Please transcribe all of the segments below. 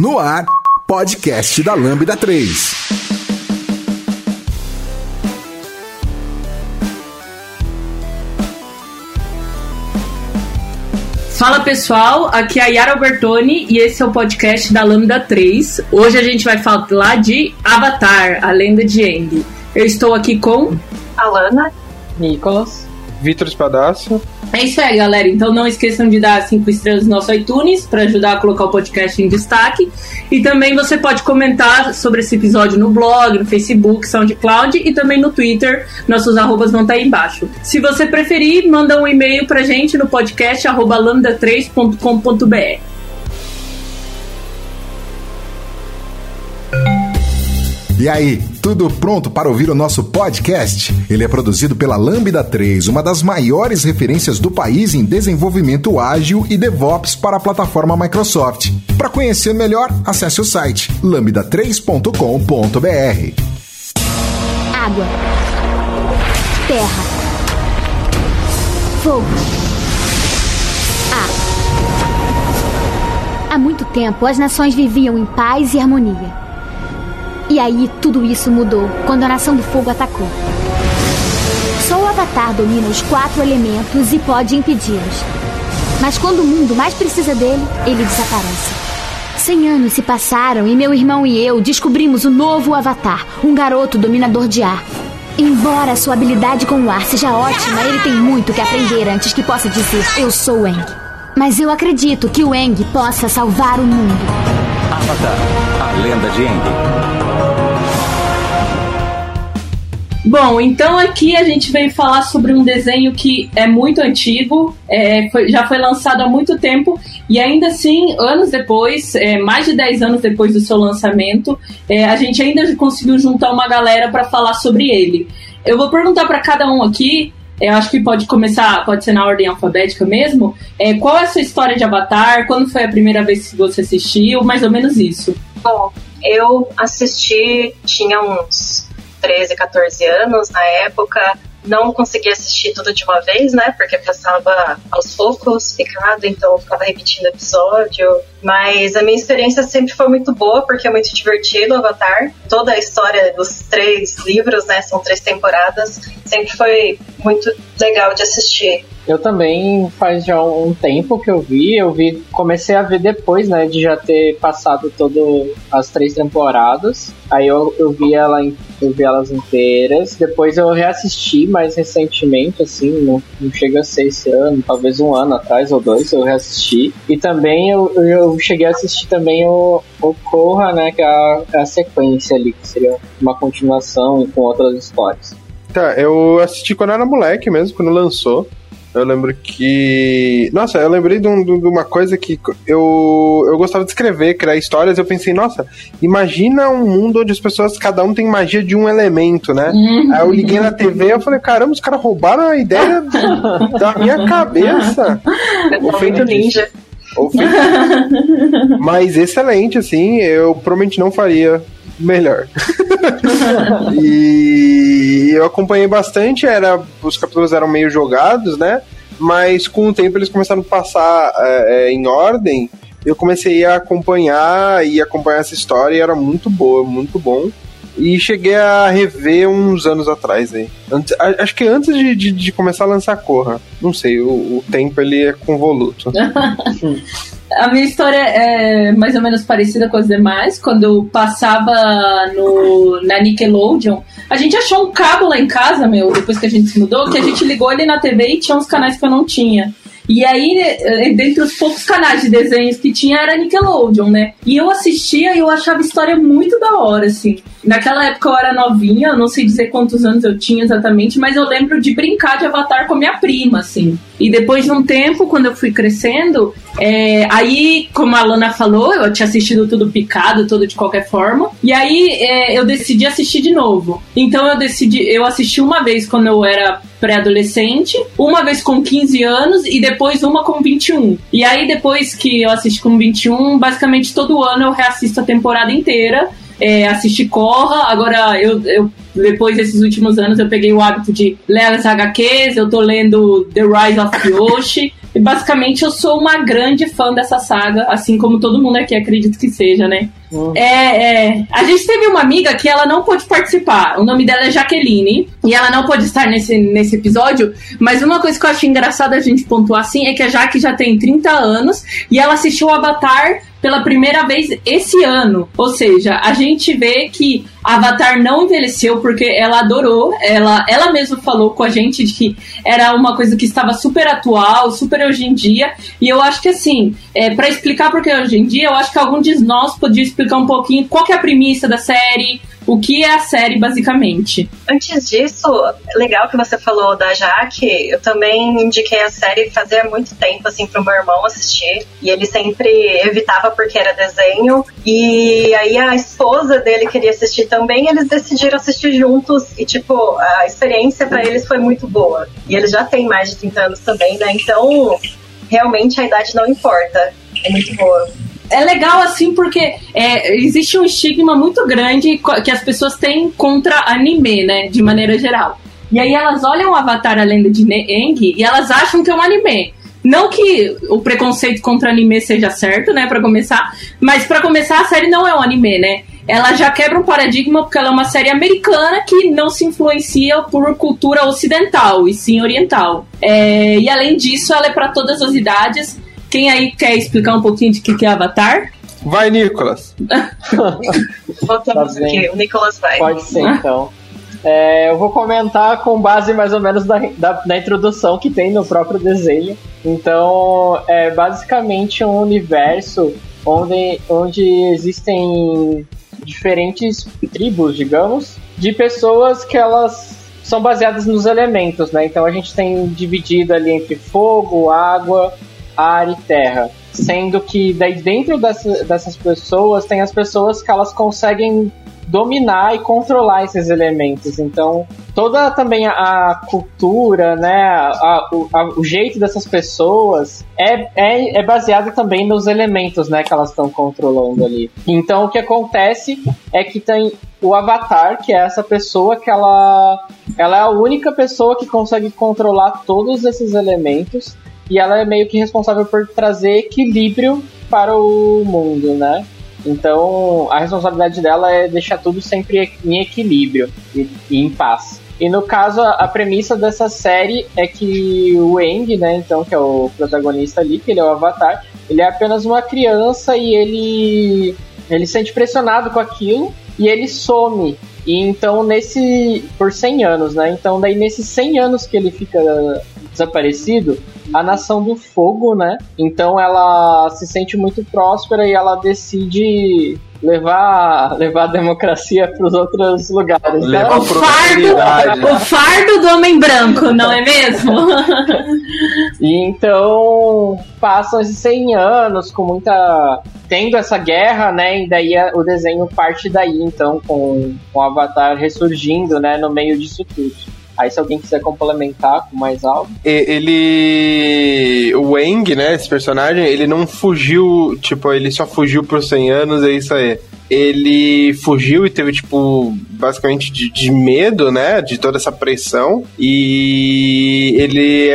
No ar, podcast da Lambda 3. Fala pessoal, aqui é a Yara Albertoni e esse é o podcast da Lambda 3. Hoje a gente vai falar de Avatar, a lenda de Aang. Eu estou aqui com Alana, Nicolas, Vitor Espadaço. É isso aí, galera. Então não esqueçam de dar cinco estrelas no nosso iTunes para ajudar a colocar o podcast em destaque. E também você pode comentar sobre esse episódio no blog, no Facebook, SoundCloud e também no Twitter. Nossos arrobas vão estar aí embaixo. Se você preferir, manda um e-mail pra gente no podcast arroba lambda3.com.br. E aí, tudo pronto para ouvir o nosso podcast? Ele é produzido pela Lambda 3, uma das maiores referências do país em desenvolvimento ágil e DevOps para a plataforma Microsoft. Para conhecer melhor, acesse o site lambda3.com.br. Água. Terra. Fogo. Ar. Há muito tempo, as nações viviam em paz e harmonia. E aí tudo isso mudou quando a Nação do Fogo atacou. Só o Avatar domina os quatro elementos e pode impedi-los. Mas quando o mundo mais precisa dele, ele desaparece. Cem anos se passaram e meu irmão e eu descobrimos o novo Avatar, um garoto dominador de ar. Embora sua habilidade com o ar seja ótima, ele tem muito que aprender antes que possa dizer eu sou o Eng. Mas eu acredito que o Eng possa salvar o mundo. Avatar, a lenda de Eng. Bom, então aqui a gente veio falar sobre um desenho que é muito antigo, é, foi, já foi lançado há muito tempo e ainda assim, anos depois, é, mais de 10 anos depois do seu lançamento, é, a gente ainda conseguiu juntar uma galera para falar sobre ele. Eu vou perguntar para cada um aqui, eu acho que pode começar, pode ser na ordem alfabética mesmo. É, qual é a sua história de Avatar? Quando foi a primeira vez que você assistiu? Mais ou menos isso. Bom, eu assisti, tinha uns 13, 14 anos na época. Não consegui assistir tudo de uma vez, né? Porque passava aos poucos, picado, então ficava repetindo episódio. Mas a minha experiência sempre foi muito boa, porque é muito divertido Avatar. Toda a história dos três livros, né? São três temporadas. Sempre foi muito legal de assistir. Eu também faz já um tempo que eu vi, eu vi, comecei a ver depois, né, de já ter passado todas as três temporadas. Aí eu, eu vi ela eu vi elas inteiras. Depois eu reassisti mais recentemente, assim, não, não chega a ser esse ano, talvez um ano atrás ou dois, eu reassisti. E também eu, eu cheguei a assistir também o, o Korra, né, que é a, a sequência ali, que seria uma continuação com outras histórias. Tá, eu assisti quando era moleque mesmo, quando lançou. Eu lembro que. Nossa, eu lembrei de, um, de, uma coisa que eu, eu gostava de escrever, criar histórias. Eu pensei, nossa, imagina um mundo onde as pessoas, cada um tem magia de um elemento, né? Uhum. Aí eu liguei na TV e eu falei, caramba, os caras roubaram a ideia da minha cabeça. o feito ninja. Mas excelente, assim, eu provavelmente não faria melhor. e eu acompanhei bastante, era os capítulos eram meio jogados, né? Mas com o tempo eles começaram a passar é, é, em ordem. Eu comecei a acompanhar e acompanhar essa história e era muito boa, muito bom. E cheguei a rever uns anos atrás aí. Antes, acho que antes de, de, de, começar a lançar Corra. Não sei, o, o tempo ele é convoluto. a minha história é mais ou menos parecida com as demais. Quando eu passava no, na Nickelodeon, a gente achou um cabo lá em casa, meu, depois que a gente se mudou, que a gente ligou ele na TV e tinha uns canais que eu não tinha. E aí, eh, dentre os poucos canais de desenhos que tinha, era Nickelodeon, né? E eu assistia e eu achava a história muito da hora, assim. Naquela época eu era novinha, eu não sei dizer quantos anos eu tinha exatamente, mas eu lembro de brincar de Avatar com a minha prima, assim. E depois de um tempo, quando eu fui crescendo, é, aí, como a Lana falou, eu tinha assistido tudo picado, tudo de qualquer forma. E aí é, eu decidi assistir de novo. Então eu decidi, eu assisti uma vez quando eu era pré-adolescente, uma vez com 15 anos e depois uma com 21. E aí, depois que eu assisti com 21, basicamente todo ano eu reassisto a temporada inteira. É, assisti Corra, agora eu, eu depois desses últimos anos eu peguei o hábito de ler as HQs, eu tô lendo The Rise of Yoshi, E basicamente eu sou uma grande fã dessa saga, assim como todo mundo aqui acredito que seja, né? É, é, a gente teve uma amiga que ela não pôde participar. O nome dela é Jaqueline. E ela não pôde estar nesse, nesse episódio. Mas uma coisa que eu acho engraçada a gente pontuar assim é que a Jaque já tem 30 anos e ela assistiu Avatar pela primeira vez esse ano. Ou seja, a gente vê que Avatar não envelheceu porque ela adorou. Ela, ela mesma falou com a gente de que era uma coisa que estava super atual, super hoje em dia. E eu acho que assim, é, para explicar porque hoje em dia, eu acho que algum de nós podia explicar um pouquinho qual é a premissa da série, o que é a série basicamente. Antes disso, legal que você falou da Jaque, eu também indiquei a série fazia muito tempo assim pro meu irmão assistir, e ele sempre evitava porque era desenho, e aí a esposa dele queria assistir também, eles decidiram assistir juntos e tipo, a experiência para eles foi muito boa. E eles já têm mais de 30 anos também, né? Então, realmente a idade não importa. É muito boa é legal assim porque é, existe um estigma muito grande que as pessoas têm contra anime, né? De maneira geral. E aí elas olham o Avatar a lenda de Aang e elas acham que é um anime. Não que o preconceito contra anime seja certo, né, para começar, mas para começar a série não é um anime, né? Ela já quebra um paradigma porque ela é uma série americana que não se influencia por cultura ocidental e sim oriental. É, e além disso, ela é para todas as idades quem aí quer explicar um pouquinho de que, que é Avatar? Vai, Nicolas. Voltamos tá aqui, o Nicolas vai. Pode ser, então. É, eu vou comentar com base mais ou menos da, da, da, introdução que tem no próprio desenho. Então, é basicamente um universo onde, onde existem diferentes tribos, digamos, de pessoas que elas são baseadas nos elementos, né? Então a gente tem dividido ali entre fogo, água, ar e terra. Sendo que daí dentro dessa, dessas pessoas tem as pessoas que elas conseguem dominar e controlar esses elementos. Então, toda também a, cultura, né, a, a, o jeito dessas pessoas é, é, é baseado também nos elementos, né, que elas estão controlando ali. Então, o que acontece é que tem o Avatar, que é essa pessoa que ela, ela é a única pessoa que consegue controlar todos esses elementos e ela é meio que responsável por trazer equilíbrio para o mundo, né? Então a responsabilidade dela é deixar tudo sempre em equilíbrio e, e em paz. E no caso, a, premissa dessa série é que o Eng, né, então, que é o protagonista ali, que ele é o Avatar, ele é apenas uma criança e ele, ele se sente pressionado com aquilo e ele some. E então, nesse. por 100 anos, né? Então, daí, nesses 100 anos que ele fica desaparecido, a nação do fogo, né? Então ela se sente muito próspera e ela decide levar, levar a democracia para os outros lugares. Né? O, fardo, o fardo do homem branco, não é mesmo? e então passam esses 100 anos com muita. tendo essa guerra, né? E daí o desenho parte daí, então, com, com o Avatar ressurgindo, né? No meio disso tudo. Aí se alguém quiser complementar com mais algo. Ele. O Wang, né? Esse personagem, ele não fugiu. Tipo, ele só fugiu por 100 anos, é isso aí ele fugiu e teve, tipo, basicamente de, de, medo, né? De toda essa pressão. E ele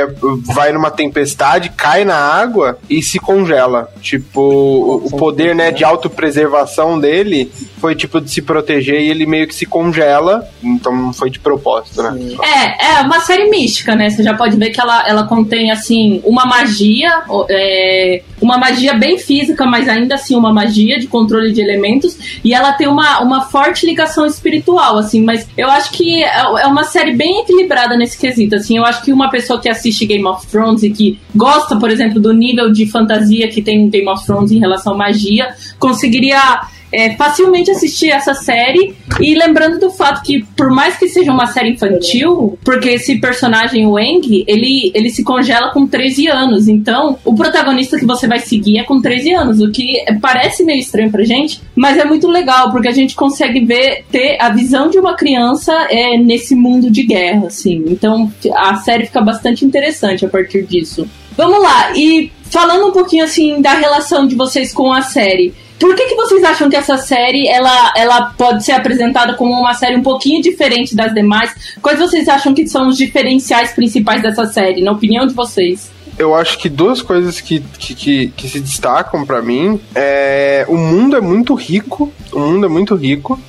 vai numa tempestade, cai na água e se congela. Tipo, o, poder, né, de autopreservação dele foi, tipo, de se proteger e ele meio que se congela. Então foi de propósito, né? É, é uma série mística, né? Você já pode ver que ela, ela contém, assim, uma magia, é, uma magia bem física, mas ainda assim uma magia de controle de elementos e ela tem uma, uma forte ligação espiritual, assim, mas eu acho que é, é uma série bem equilibrada nesse quesito, assim, eu acho que uma pessoa que assiste Game of Thrones e que gosta, por exemplo, do nível de fantasia que tem Game of Thrones em relação à magia, conseguiria é, facilmente assistir essa série. E lembrando do fato que, por mais que seja uma série infantil, porque esse personagem, o Eng, ele, ele se congela com 13 anos. Então, o protagonista que você vai seguir é com 13 anos, o que parece meio estranho pra gente, mas é muito legal, porque a gente consegue ver, ter a visão de uma criança é, nesse mundo de guerra, assim. Então, a série fica bastante interessante a partir disso. Vamos lá, e falando um pouquinho assim da relação de vocês com a série. Por que, que vocês acham que essa série ela, ela pode ser apresentada como uma série um pouquinho diferente das demais? Quais vocês acham que são os diferenciais principais dessa série, na opinião de vocês? eu acho que duas coisas que, que, que, que se destacam para mim é o mundo é muito rico, o mundo é muito rico.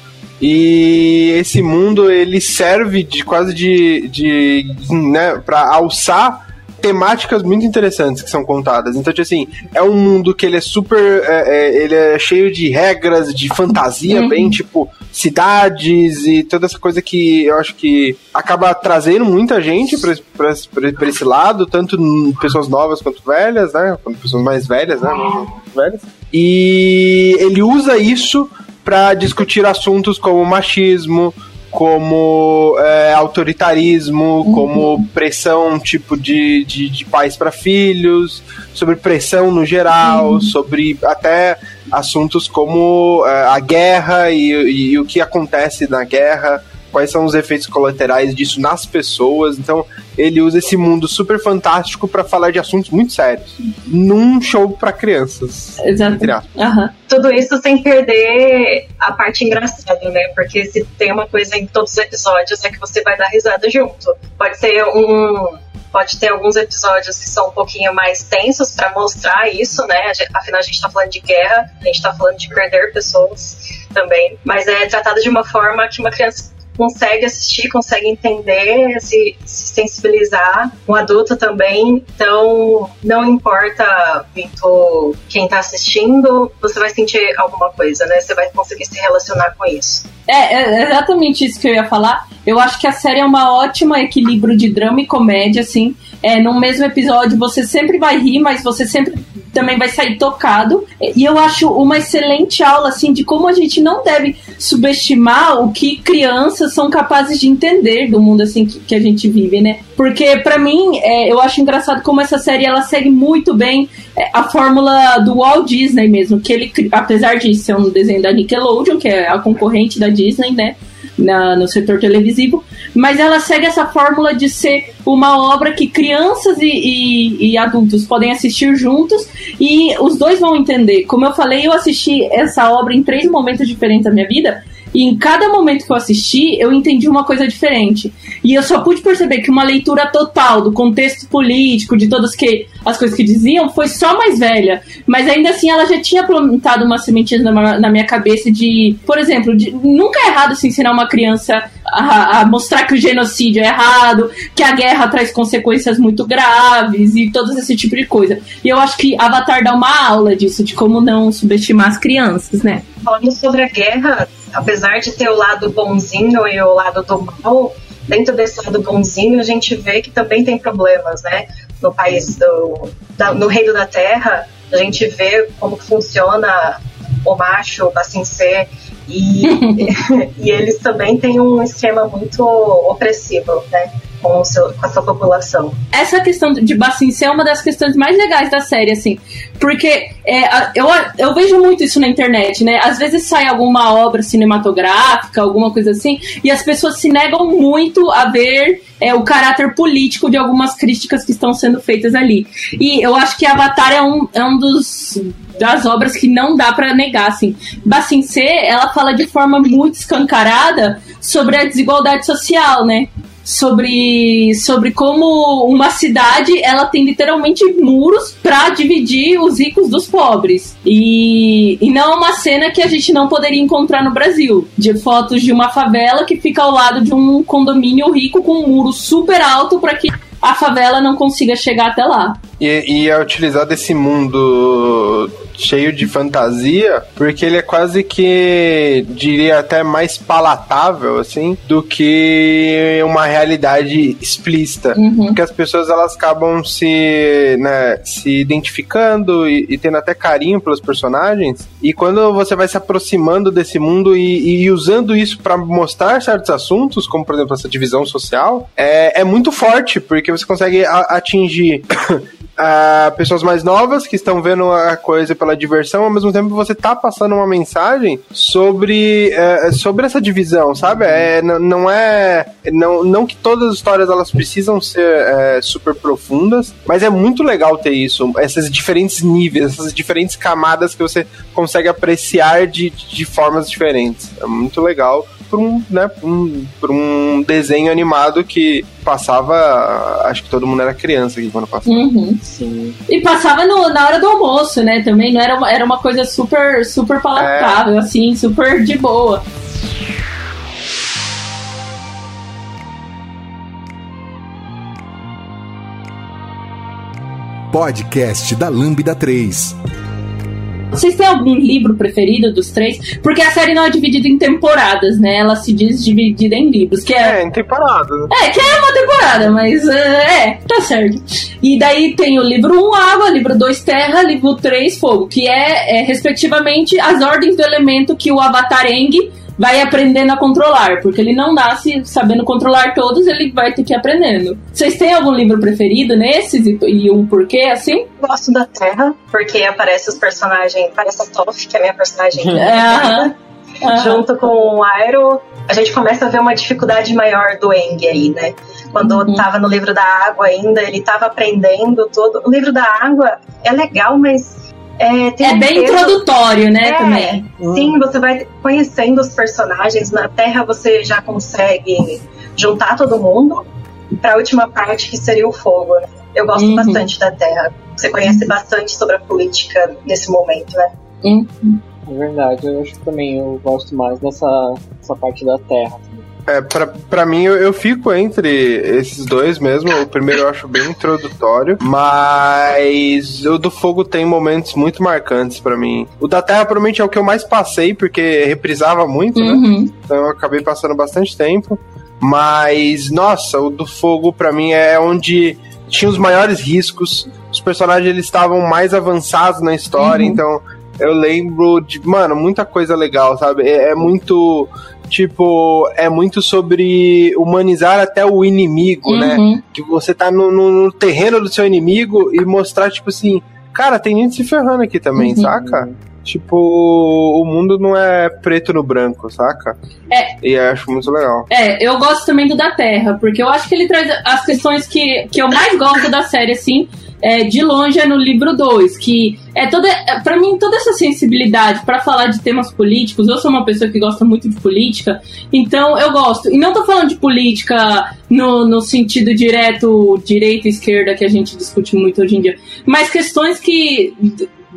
E esse mundo ele serve de quase de, de né, para alçar temáticas muito interessantes que são contadas. Então, tipo assim, é um mundo que ele é super. É, é, ele é cheio de regras, de fantasia, uhum. bem tipo cidades e toda essa coisa que eu acho que acaba trazendo muita gente para esse lado, tanto pessoas novas quanto velhas, né? Quanto pessoas mais velhas, né? velhas. E ele usa isso para discutir assuntos como machismo, como é, autoritarismo, uhum. como pressão tipo de, de, de pais para filhos, sobre pressão no geral, uhum. sobre até assuntos como é, a guerra e, e, e o que acontece na guerra quais são os efeitos colaterais disso nas pessoas. Então, ele usa esse mundo super fantástico para falar de assuntos muito sérios num show para crianças. Exato. Uhum. Tudo isso sem perder a parte engraçada, né? Porque se tem uma coisa em todos os episódios é que você vai dar risada junto. Pode ser um pode ter alguns episódios que são um pouquinho mais tensos para mostrar isso, né? Afinal, a gente tá falando de guerra, a gente tá falando de perder pessoas também. Mas é tratado de uma forma que uma criança consegue assistir, consegue entender, se, se sensibilizar. Um adulto também. Então, não importa muito quem está assistindo, você vai sentir alguma coisa, né? Você vai conseguir se relacionar com isso. É, é exatamente isso que eu ia falar. Eu acho que a série é uma ótima equilíbrio de drama e comédia, assim. É, no mesmo episódio você sempre vai rir, mas você sempre também vai sair tocado. E eu acho uma excelente aula, assim, de como a gente não deve subestimar o que crianças são capazes de entender do mundo, assim, que, que a gente vive, né? Porque, para mim, é, eu acho engraçado como essa série, ela segue muito bem é, a fórmula do Walt Disney mesmo, que ele, apesar de ser um desenho da Nickelodeon, que é a concorrente da Disney, né? Na, no setor televisivo, mas ela segue essa fórmula de ser uma obra que crianças e, e, e, adultos podem assistir juntos e os dois vão entender. Como eu falei, eu assisti essa obra em três momentos diferentes da minha vida e em cada momento que eu assisti, eu entendi uma coisa diferente. E eu só pude perceber que uma leitura total do contexto político, de todas que, as coisas que diziam, foi só mais velha. Mas ainda assim, ela já tinha plantado uma sementinha na, na minha cabeça de, por exemplo, de, nunca é errado se ensinar uma criança a, a, mostrar que o genocídio é errado, que a guerra traz consequências muito graves e todo esse tipo de coisa. E eu acho que Avatar dá uma aula disso, de como não subestimar as crianças, né? Falando sobre a guerra, apesar de ter o lado bonzinho e o lado do mal, dentro desse lado bonzinho a gente vê que também tem problemas, né? No país do, da, no reino da terra, a gente vê como funciona o macho, o Bacincê, e, e eles também têm um esquema muito opressivo, né? Com, seu, com a sua população. Essa questão de Bacince é uma das questões mais legais da série, assim. Porque é, eu, eu vejo muito isso na internet, né? Às vezes sai alguma obra cinematográfica, alguma coisa assim, e as pessoas se negam muito a ver é, o caráter político de algumas críticas que estão sendo feitas ali. E eu acho que Avatar é um, é um dos das obras que não dá para negar, assim. Bacincê, ela fala de forma muito escancarada sobre a desigualdade social, né? Sobre, sobre como uma cidade ela tem literalmente muros para dividir os ricos dos pobres. E, e não é uma cena que a gente não poderia encontrar no Brasil, de fotos de uma favela que fica ao lado de um condomínio rico com um muro super alto para que a favela não consiga chegar até lá. E, e é utilizado esse mundo cheio de fantasia, porque ele é quase que, diria até mais palatável, assim, do que uma realidade explícita. Uhum. Porque as pessoas, elas acabam se, né, se identificando e, e, tendo até carinho pelos personagens, e quando você vai se aproximando desse mundo e, e usando isso para mostrar certos assuntos, como, por exemplo, essa divisão social, é, é muito forte, porque você consegue atingir uh, pessoas mais novas que estão vendo a coisa pela diversão, ao mesmo tempo você tá passando uma mensagem sobre, uh, sobre essa divisão, sabe? É, não é. Não, não que todas as histórias elas precisam ser uh, super profundas, mas é muito legal ter isso, esses diferentes níveis, essas diferentes camadas que você consegue apreciar de, de formas diferentes. É muito legal por um, né, por um, por um desenho animado que passava. Acho que todo mundo era criança aqui quando passava. Uhum. Sim. E passava no- na hora do almoço, né? Também não era uma, era uma coisa super, super palatável, assim, super de boa. Podcast da Lambda 3. Vocês têm algum livro preferido dos três? Porque a série não é dividida em temporadas, né? Ela se diz dividida em livros, que é É, em temporada. É, que é uma temporada, mas é, é, tá certo. E daí tem o livro 1, água, livro 2, terra, livro 3, fogo, que é, é, respectivamente as ordens do elemento que o Avatar Eng vai aprendendo a controlar, porque ele não nasce sabendo controlar todos, ele vai ter que ir aprendendo. Vocês têm algum livro preferido nesses e, e um porquê, assim? Gosto da Terra, porque aparece os personagens. Aparece a Toph, que é a minha personagem É. Junto com o Airo, a gente começa a ver uma dificuldade maior do Eng aí, né? Quando Uhum. tava no livro da água ainda, ele tava aprendendo tudo. O livro da água é legal, mas. É, tem É um bem peso- introdutório, né, É, também. Sim, você vai conhecendo os personagens. Na Terra você já consegue juntar todo mundo para a última parte que seria o fogo. Eu gosto Uhum. bastante da Terra. Você conhece bastante sobre a política nesse momento, né? Hum. É verdade, eu acho que também eu gosto mais dessa, dessa parte da Terra. É, pra, pra mim, eu, eu fico entre esses dois mesmo. O primeiro eu acho bem introdutório, mas o do fogo tem momentos muito marcantes pra mim. O da terra provavelmente é o que eu mais passei, porque reprisava muito, né? Uhum. Então eu acabei passando bastante tempo. Mas, nossa, o do fogo pra mim é onde tinha os maiores riscos. Os personagens eles estavam mais avançados na história, Uhum. então eu lembro de, mano, muita coisa legal, sabe? É, é muito. Tipo, é muito sobre humanizar até o inimigo, né? Uhum. Que você tá no, no- no terreno do seu inimigo e mostrar, tipo assim, cara, tem gente se ferrando aqui também, Uhum. saca? Tipo, o mundo não é preto no branco, saca? É. E acho muito legal. É, eu gosto também do da Terra, porque eu acho que ele traz as questões que, que eu mais gosto da série, assim, é, de longe é no livro 2, que é toda, é, pra mim, toda essa sensibilidade pra falar de temas políticos, eu sou uma pessoa que gosta muito de política, então eu gosto. E não tô falando de política no, no sentido direto, direita e esquerda, que a gente discute muito hoje em dia, mas questões que.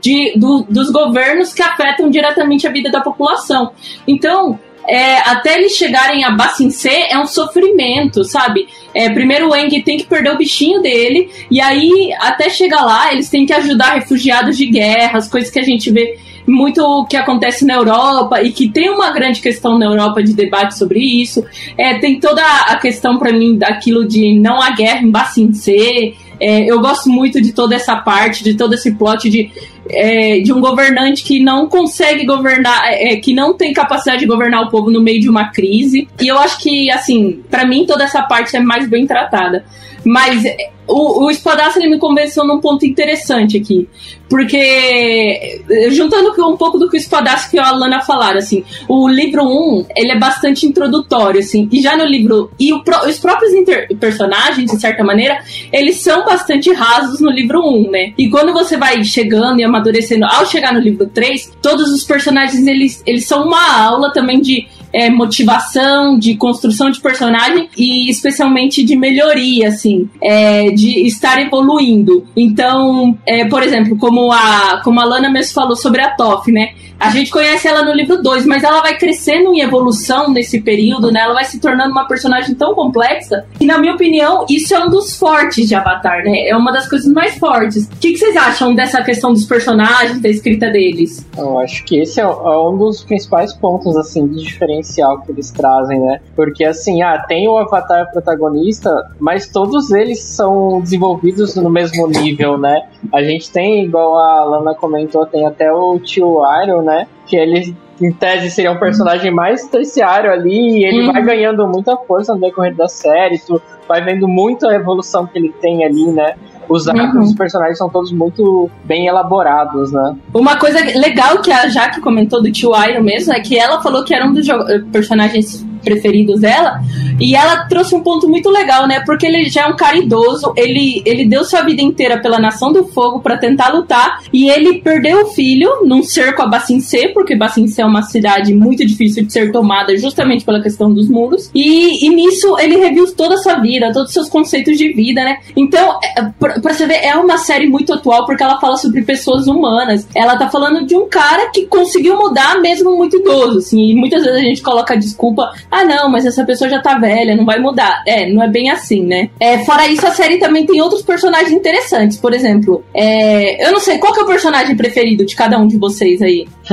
De, do- dos governos que afetam diretamente a vida da população. Então, é, até eles chegarem a Bacincê é um sofrimento, sabe? É, primeiro o Eng tem que perder o bichinho dele, e aí, até chegar lá, eles têm que ajudar refugiados de guerras, coisas que a gente vê muito o que acontece na Europa e que tem uma grande questão na Europa de debate sobre isso. É, tem toda a questão para mim daquilo de não há guerra em Bacincê. É, eu gosto muito de toda essa parte, de todo esse plot de, é, de um governante que não consegue governar, é, que não tem capacidade de governar o povo no meio de uma crise. E eu acho que, assim, para mim toda essa parte é mais bem tratada. Mas é, o, o Espadaço ele me convenceu num ponto interessante aqui. Porque, eh, juntando um pouco do que o Espadaço e a Alana falaram, assim, o livro 1, ele é bastante introdutório, assim, e já no livro. E o os próprios inter- personagens, de certa maneira, eles são bastante rasos no livro 1, né? E quando você vai chegando e amadurecendo, ao chegar no livro 3, todos os personagens, eles, eles são uma aula também de é, motivação, de construção de personagem e especialmente de melhoria, assim, é, de estar evoluindo. Então, é, por exemplo, como a, como a Lana mesmo falou sobre a Toff, né? A gente conhece ela no livro 2, mas ela vai crescendo em evolução nesse período, né? Ela vai se tornando uma personagem tão complexa que, na minha opinião, isso é um dos fortes de Avatar, né? É uma das coisas mais fortes. O que, que vocês acham dessa questão dos personagens, da escrita deles? Eu acho que esse é é um dos principais pontos, assim, de diferencial que eles trazem, né? Porque, assim, ah, tem o Avatar protagonista, mas todos eles são desenvolvidos no mesmo nível, né? A gente tem, igual a Lana comentou, tem até o tio Iron, né? Que ele, em tese, seria um personagem mais terciário ali, e ele Uhum. vai ganhando muita força no decorrer da série, tu vai vendo muito a evolução que ele tem ali, né? Os arcos Uhum. dos personagens são todos muito bem elaborados, né? Uma coisa legal que a Jaque comentou do tio Iron mesmo é que ela falou que era um dos personagens preferidos dela. E ela trouxe um ponto muito legal, né? Porque ele já é um cara idoso, ele, ele deu sua vida inteira pela Nação do Fogo para tentar lutar, e ele perdeu o filho num cerco a Bacincê, porque Bacincê é uma cidade muito difícil de ser tomada justamente pela questão dos muros. E, e nisso ele reviu toda a sua vida, todos os seus conceitos de vida, né? Então, é, pra, pra você ver, é uma série muito atual porque ela fala sobre pessoas humanas. Ela tá falando de um cara que conseguiu mudar mesmo muito idoso, assim, e muitas vezes a gente coloca a desculpa, ah não, mas essa pessoa já tá velha, não vai mudar. É, não é bem assim, né? É, fora isso, a série também tem outros personagens interessantes. Por exemplo, é, eu não sei, qual que é o personagem preferido de cada um de vocês aí?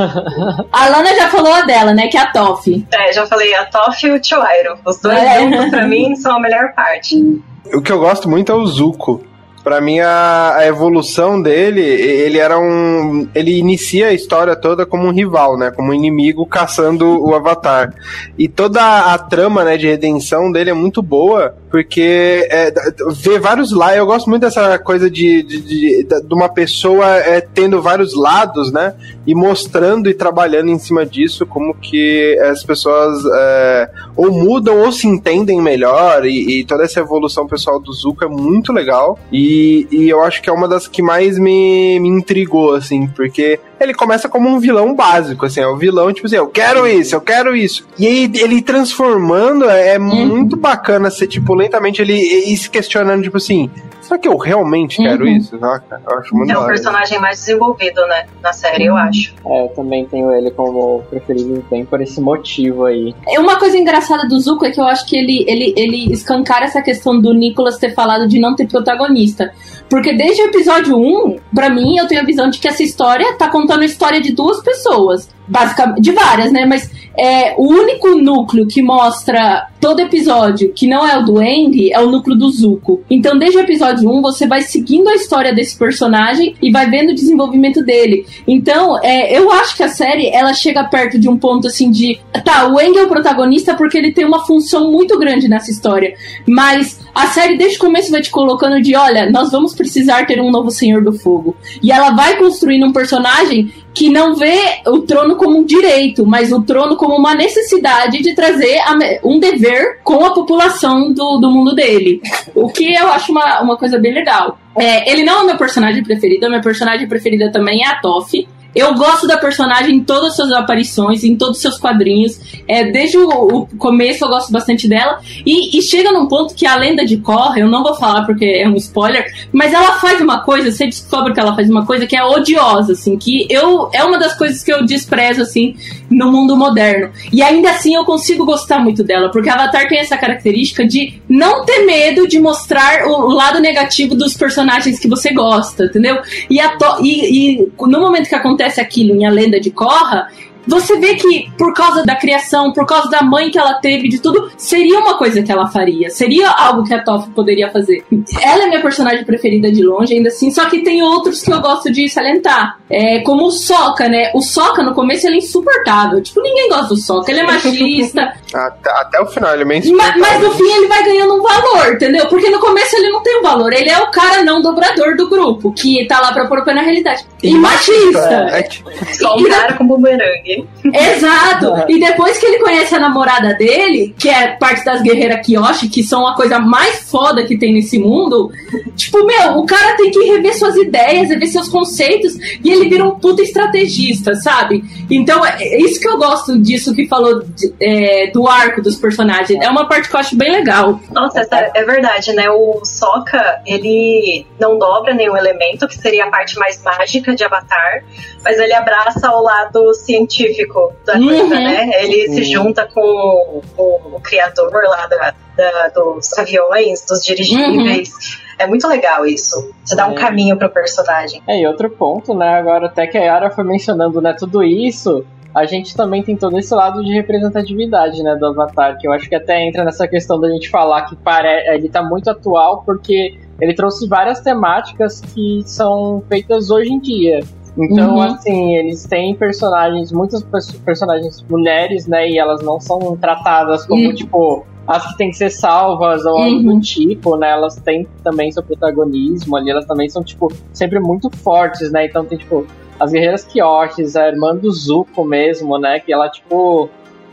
a Lana já falou a dela, né? Que é a Toff. É, já falei a Toff e o Chiwairo. Os dois É. juntos, pra mim, são a melhor parte. O que eu gosto muito é o Zuko. Pra mim, a, a evolução dele, ele era um. Ele inicia a história toda como um rival, né? Como um inimigo caçando o Avatar. E toda a trama né, de redenção dele é muito boa, porque é, vê vários lados. Eu gosto muito dessa coisa de, de, de, de uma pessoa é, tendo vários lados, né? E mostrando e trabalhando em cima disso, como que as pessoas é, ou mudam ou se entendem melhor. E, e toda essa evolução pessoal do Zuko é muito legal. E, e eu acho que é uma das que mais me, me intrigou, assim, porque ele começa como um vilão básico, assim, é o vilão, tipo assim, eu quero isso, eu quero isso. E aí ele transformando é muito bacana ser, tipo, lentamente ele ir se questionando, tipo assim, será que eu realmente quero Uhum. isso? Saca? Eu acho muito É o hora. personagem mais desenvolvido, né? Na série, eu acho. É, eu também tenho ele como preferido bem por esse motivo aí. É Uma coisa engraçada do Zuko é que eu acho que ele, ele, ele escancara essa questão do Nicholas ter falado de não ter protagonista. Porque desde o episódio 1, pra mim, eu tenho a visão de que essa história tá contando a história de duas pessoas. Basicamente, de várias, né? Mas é, o único núcleo que mostra todo episódio, que não é o do Aang, é o núcleo do Zuko. Então, desde o episódio 1, você vai seguindo a história desse personagem e vai vendo o desenvolvimento dele. Então, é, eu acho que a série, ela chega perto de um ponto assim de... Tá, o Aang é o protagonista porque ele tem uma função muito grande nessa história. Mas a série desde o começo vai te colocando de, olha, nós vamos precisar ter um novo Senhor do Fogo. E ela vai construindo um personagem que não vê o trono como um direito, mas o trono como uma necessidade de trazer um dever com a população do, do mundo dele. O que eu acho uma, uma coisa bem legal. É, ele não é o meu personagem preferido, minha personagem preferida também é a Toff. Eu gosto da personagem em todas as suas aparições, em todos os seus quadrinhos. É, desde o, o começo eu gosto bastante dela. E, e chega num ponto que a lenda de Korra, eu não vou falar porque é um spoiler, mas ela faz uma coisa, você descobre que ela faz uma coisa que é odiosa, assim, que eu é uma das coisas que eu desprezo, assim, no mundo moderno. E ainda assim eu consigo gostar muito dela, porque Avatar tem essa característica de não ter medo de mostrar o, o lado negativo dos personagens que você gosta, entendeu? E, e, e no momento que acontece aquilo em A Lenda de Korra, você vê que por causa da criação, por causa da mãe que ela teve, de tudo, seria uma coisa que ela faria. Seria algo que a Toph poderia fazer. Ela é minha personagem preferida de longe, ainda assim, só que tem outros que eu gosto de salientar. É, como o Sokka, né? O Sokka, no começo, ele é insuportável. Tipo, ninguém gosta do Sokka. Ele é machista. Até, até o final, ele é meio Ma- Mas, no fim ele vai ganhando um valor, entendeu? Porque no começo ele não tem um valor. Ele é o cara não dobrador do grupo, que tá lá pra pôr o pé na realidade. E, machista. É, tipo, Só um cara com bumerangue. Exato! E depois que ele conhece a namorada dele, que é parte das guerreiras Kyoshi, que são a coisa mais foda que tem nesse mundo, tipo, meu, o cara tem que rever suas ideias, rever seus conceitos, e ele vira um puta estrategista, sabe? Então, é isso que eu gosto disso que falou de- é, do arco dos personagens. É uma parte que eu acho bem legal. Nossa, essa é verdade, né? O Sokka, ele não dobra nenhum elemento, que seria a parte mais mágica de Avatar, mas ele abraça o lado científico da coisa, Uhum. né? Ele se junta com o, o criador lá da, da- dos aviões, dos dirigíveis. É muito legal isso. Você dá um É. caminho pro personagem. É, e outro ponto, né? Agora, até que a Yara foi mencionando, né? Tudo isso, a gente também tem todo esse lado de representatividade, né? Do Avatar, que eu acho que até entra nessa questão da gente falar que pare... ele tá muito atual, porque ele trouxe várias temáticas que são feitas hoje em dia. Então, Uhum. assim, eles têm personagens, muitas perso- personagens mulheres, né? E elas não são tratadas como, Uhum. tipo, as que têm que ser salvas ou algo Uhum. do tipo, né? Elas têm também seu protagonismo ali, elas também são, tipo, sempre muito fortes, né? Então tem, tipo, as guerreiras Kyoshis, a irmã do Zuko mesmo, né? Que ela, tipo,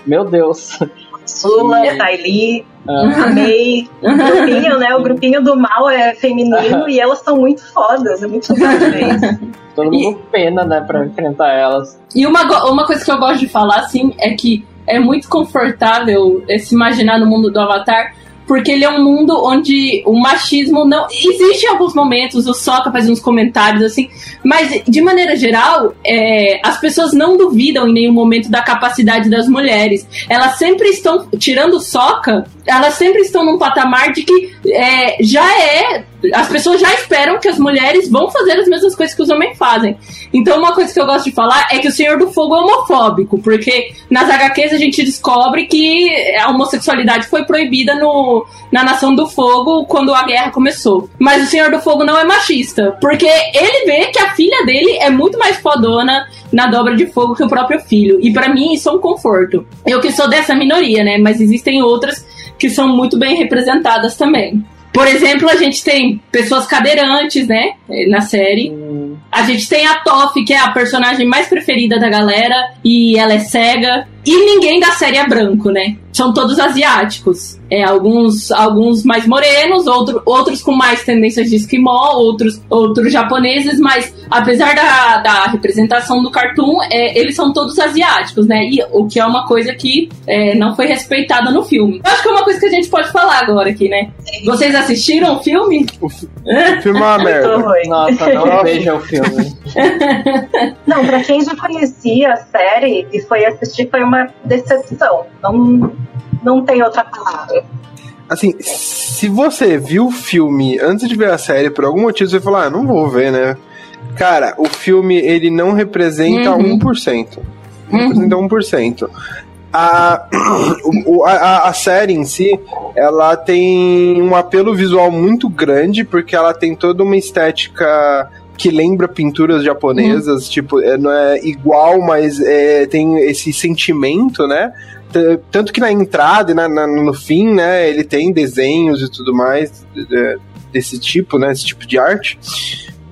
meu Deus. Sula, E- Tylee, Ah, o grupinho, né? O grupinho do mal é feminino e elas são muito fodas, é muito legal todo mundo pena, né, pra enfrentar elas. E uma, uma coisa que eu gosto de falar, assim, é que é muito confortável se imaginar no mundo do Avatar, porque ele é um mundo onde o machismo não. Existe em alguns momentos, o Sokka faz uns comentários assim, mas de maneira geral, é, as pessoas não duvidam em nenhum momento da capacidade das mulheres. Elas sempre estão, tirando o Sokka, elas sempre estão num patamar de que é, já é. As pessoas já esperam que as mulheres vão fazer as mesmas coisas que os homens fazem. Então, uma coisa que eu gosto de falar é que o Senhor do Fogo é homofóbico, porque nas HQs a gente descobre que a homossexualidade foi proibida no, na Nação do Fogo quando a guerra começou. Mas o Senhor do Fogo não é machista, porque ele vê que a filha dele é muito mais fodona na dobra de fogo que o próprio filho. E pra mim isso é um conforto. Eu que sou dessa minoria, né? Mas existem outras que são muito bem representadas também. Por exemplo, a gente tem pessoas cadeirantes, né? Na série. Hum, A gente tem a Toff, que é a personagem mais preferida da galera, e ela é cega. E ninguém da série é branco, né? São todos asiáticos. É, alguns, alguns mais morenos, outro, outros com mais tendências de esquimó, outros, outros japoneses, mas apesar da, da representação do cartoon, é, eles são todos asiáticos, né? E, o que é uma coisa que é, não foi respeitada no filme. Eu acho que é uma coisa que a gente pode falar agora aqui, né? Vocês assistiram o filme? O filme é uma merda. Nossa, não veja o filme. Não, pra quem já conhecia a série e foi assistir, foi uma decepção. Não, não tem outra palavra. Assim, se você viu o filme antes de ver a série, por algum motivo você falou, ah, não vou ver, né? Cara, o filme, ele não representa Uhum. 1%. Não representa 1%. A, a, a série em si, ela tem um apelo visual muito grande, porque ela tem toda uma estética que lembra pinturas japonesas, tipo, é, não é igual, mas é, tem esse sentimento, né? T- Tanto que na entrada e na- na- no fim, né, ele tem desenhos e tudo mais é, desse tipo, né, esse tipo de arte.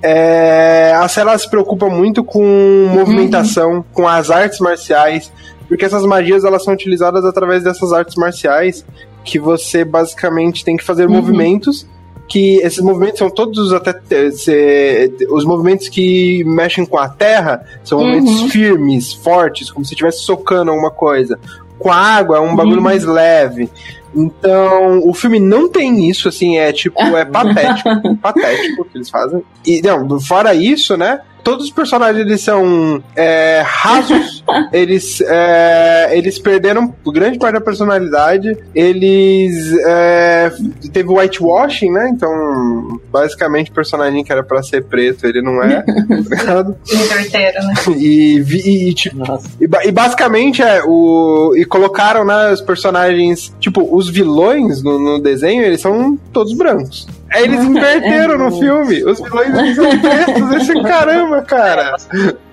É, a série ela se preocupa muito com movimentação, com as artes marciais, porque essas magias elas são utilizadas através dessas artes marciais que você basicamente tem que fazer Uhum. movimentos que esses movimentos são todos até eh, se- os movimentos que mexem com a terra são Uhum. movimentos firmes, fortes, como se estivesse socando alguma coisa. Com a água é um bagulho Uhum. mais leve. Então, o filme não tem isso, assim, é tipo, é patético. patético o que eles fazem. E, não, fora isso, né? Todos os personagens eles são é, rasos, eles, é, eles perderam grande parte da personalidade, eles é, teve whitewashing, né? Então, basicamente, o personagem que era pra ser preto, ele não é? Inverteram, né? E, vi- e, tipo, Nossa. e, e basicamente é o. E colocaram, né, os personagens. Tipo, os vilões no, no desenho, eles são todos brancos. Aí eles inverteram no filme. Os vilões são pretos. Esse caramba, cara.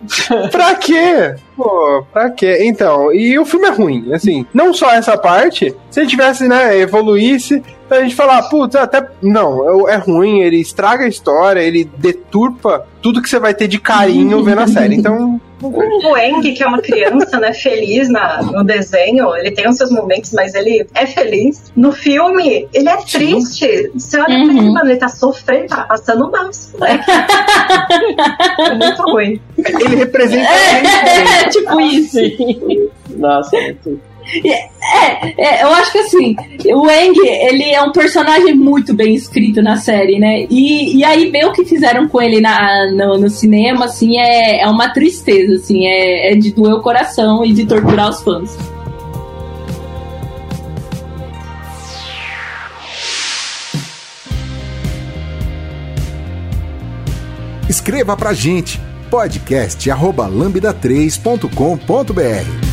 pra quê? Pô, pra quê? Então, e o filme é ruim, assim. Não só essa parte, se ele tivesse, né, evoluísse, a gente falar, putz, até. Não, é é ruim, ele estraga a história, ele deturpa tudo que você vai ter de carinho vendo a série. Então, O Eng, que é uma criança, né, feliz na, no desenho, ele tem os seus momentos, mas ele é feliz. No filme, ele é triste. Você olha pra ele, Uhum. mano, ele tá sofrendo, tá passando mal. moleque. é muito ruim. ele representa. É, tipo isso. Sim. Nossa, muito. É, é, eu acho que assim, o Eng, ele é um personagem muito bem escrito na série, né? E, e aí ver o que fizeram com ele na, no, no cinema, assim, é, é uma tristeza, assim, é, é de doer o coração e de torturar os fãs. Escreva pra gente podcast@lambda3.com.br.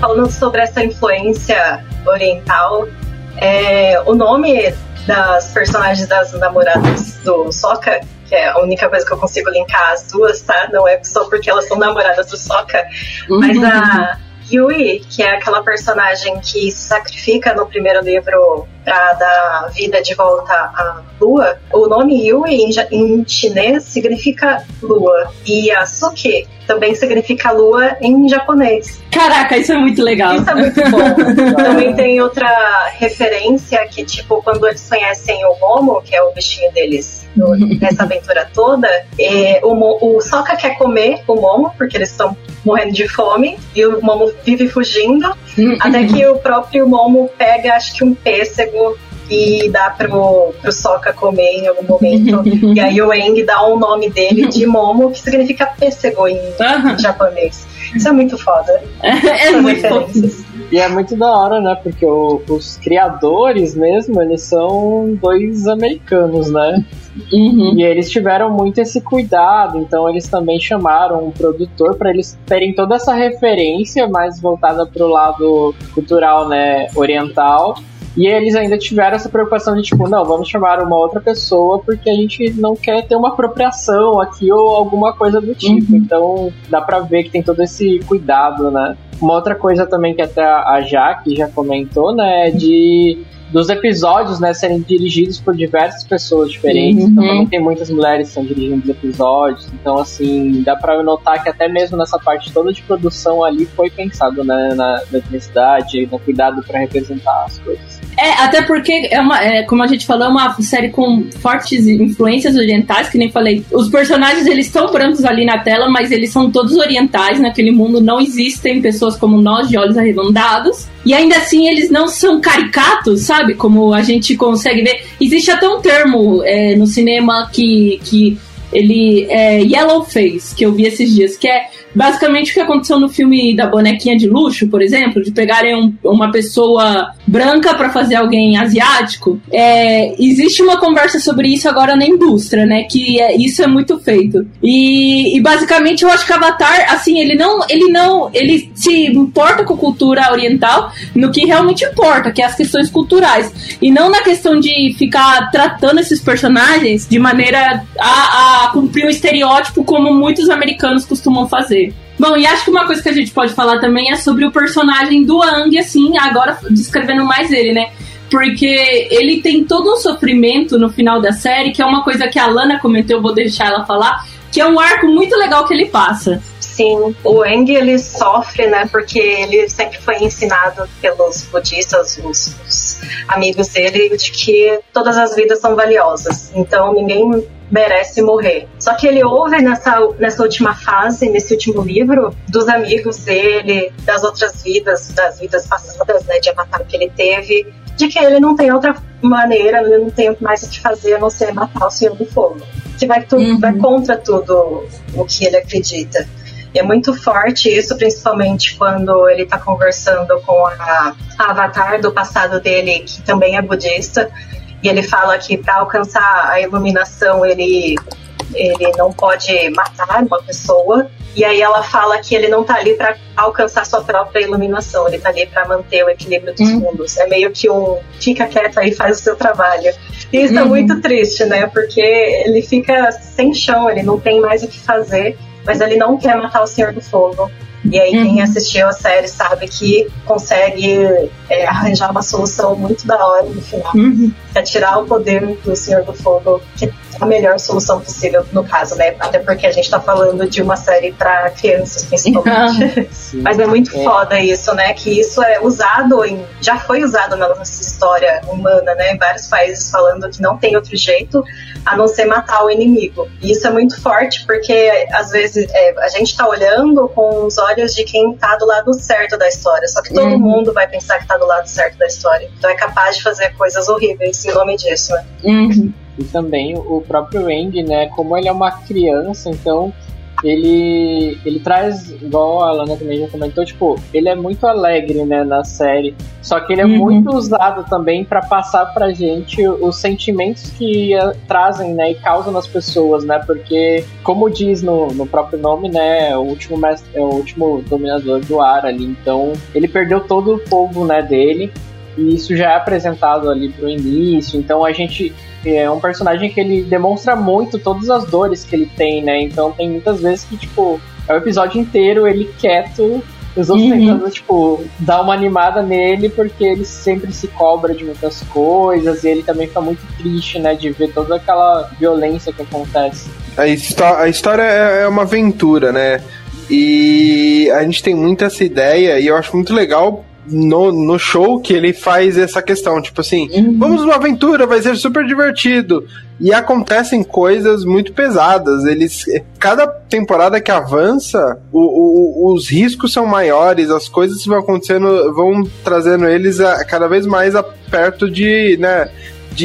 Falando sobre essa influência oriental, é, o nome das personagens das namoradas do Sokka, que é a única coisa que eu consigo linkar as duas, tá? Não é só porque elas são namoradas do Sokka, Mas a Yui, que é aquela personagem que se sacrifica no primeiro livro para dar vida de volta à lua, o nome Yui em, em chinês significa lua e Yasuke também significa lua em japonês. Caraca, isso é muito legal. Isso é muito bom. também tem outra referência que, tipo, quando eles conhecem o Momo, que é o bichinho deles nessa aventura toda, é, o, o Sokka quer comer o Momo, porque eles estão morrendo de fome, e o Momo vive fugindo, até que o próprio Momo pega, acho que um pêssego e dá pro, pro Sokka comer em algum momento. e aí o Eng dá o um nome dele de Momo, que significa pêssego em, em japonês. Isso é muito foda. É, é muito E é muito da hora, né? Porque o, os criadores mesmo, eles são dois americanos, né? Uhum. E eles tiveram muito esse cuidado, então eles também chamaram um produtor para eles terem toda essa referência mais voltada para o lado cultural, né, oriental, e eles ainda tiveram essa preocupação de tipo, não, vamos chamar uma outra pessoa porque a gente não quer ter uma apropriação aqui ou alguma coisa do tipo. Uhum. Então dá pra ver que tem todo esse cuidado, né? Uma outra coisa também que até a Jaque já comentou, né, é de dos episódios, né, serem dirigidos por diversas pessoas diferentes. Uhum. Então também tem muitas mulheres que estão dirigindo os episódios. Então, assim, dá pra notar que até mesmo nessa parte toda de produção ali foi pensado, né, na, na diversidade, no cuidado para representar as coisas. É, até porque, é uma, é, como a gente falou, é uma série com fortes influências orientais, que nem falei. Os personagens, eles estão brancos ali na tela, mas eles são todos orientais. Naquele mundo não existem pessoas como nós, de olhos arredondados. E ainda assim, eles não são caricatos, sabe? Como a gente consegue ver. Existe até um termo é, no cinema que, que ele é Yellow Face, que eu vi esses dias, que é basicamente o que aconteceu no filme da bonequinha de luxo, por exemplo, de pegarem um, uma pessoa branca para fazer alguém asiático. É, existe uma conversa sobre isso agora na indústria, né? Que é, isso é muito feito. E, e, basicamente eu acho que Avatar, assim, ele não, ele não, ele se importa com cultura oriental no que realmente importa, que é as questões culturais, e não na questão de ficar tratando esses personagens de maneira a, a cumprir o estereótipo como muitos americanos costumam fazer. Bom, e acho que uma coisa que a gente pode falar também é sobre o personagem do Ang, assim, agora descrevendo mais ele, né? Porque ele tem todo um sofrimento no final da série, que é uma coisa que a Lana comentou, vou deixar ela falar, que é um arco muito legal que ele passa. Sim, o Eng ele sofre, né? Porque ele sempre foi ensinado pelos budistas, os, os amigos dele, de que todas as vidas são valiosas. Então ninguém merece morrer. Só que ele ouve nessa, nessa última fase, nesse último livro, dos amigos dele, das outras vidas, das vidas passadas, né, de avatar que ele teve, de que ele não tem outra maneira, ele não tem mais o que fazer a não ser matar o Senhor do Fogo. Que vai, tudo, uhum. vai contra tudo o que ele acredita. É muito forte isso, principalmente quando ele está conversando com a, a avatar do passado dele, que também é budista, e ele fala que para alcançar a iluminação ele, ele não pode matar uma pessoa. E aí ela fala que ele não tá ali para alcançar sua própria iluminação, ele tá ali para manter o equilíbrio dos uhum. mundos. É meio que um fica quieto aí, faz o seu trabalho. E isso é uhum. é muito triste, né? Porque ele fica sem chão, ele não tem mais o que fazer, mas ele não quer matar o Senhor do Fogo. E aí, quem uhum. assistiu a série sabe que consegue é, arranjar uma solução muito da hora no final. Uhum. É tirar o poder do Senhor do Fogo, que é a melhor solução possível no caso, né? Até porque a gente tá falando de uma série para crianças, principalmente. Mas é muito é. foda isso, né? Que isso é usado em. Já foi usado na nossa história humana, né? Em vários países falando que não tem outro jeito a não ser matar o inimigo. E isso é muito forte porque às vezes é, a gente tá olhando com os olhos de quem tá do lado certo da história. Só que todo uhum. mundo vai pensar que tá do lado certo da história. Então é capaz de fazer coisas horríveis em nome disso, né? Uhum. E também o próprio Eng, né? Como ele é uma criança, então ele ele traz, igual a Alana também já comentou, tipo, ele é muito alegre, né, na série. Só que ele é uhum. muito usado também para passar pra gente os sentimentos que uh, trazem, né, e causam nas pessoas, né? Porque, como diz no, no próprio nome, né, o último mestre, é o último dominador do ar ali. Então, ele perdeu todo o povo, né, dele. E isso já é apresentado ali pro início. Então, a gente é um personagem que ele demonstra muito todas as dores que ele tem, né? Então tem muitas vezes que, tipo, é o episódio inteiro ele quieto Os outros Uhum. tentando, tipo, dar uma animada nele, porque ele sempre se cobra de muitas coisas, e ele também fica muito triste, né, de ver toda aquela violência que acontece. A, a história é é uma aventura, né? E a gente tem muito essa ideia, e eu acho muito legal no, no show que ele faz essa questão, tipo assim, vamos numa aventura, vai ser super divertido. E acontecem coisas muito pesadas. Eles. Cada temporada que avança, o- o- os riscos são maiores, as coisas que vão acontecendo vão trazendo eles a- cada vez mais a, perto de, né?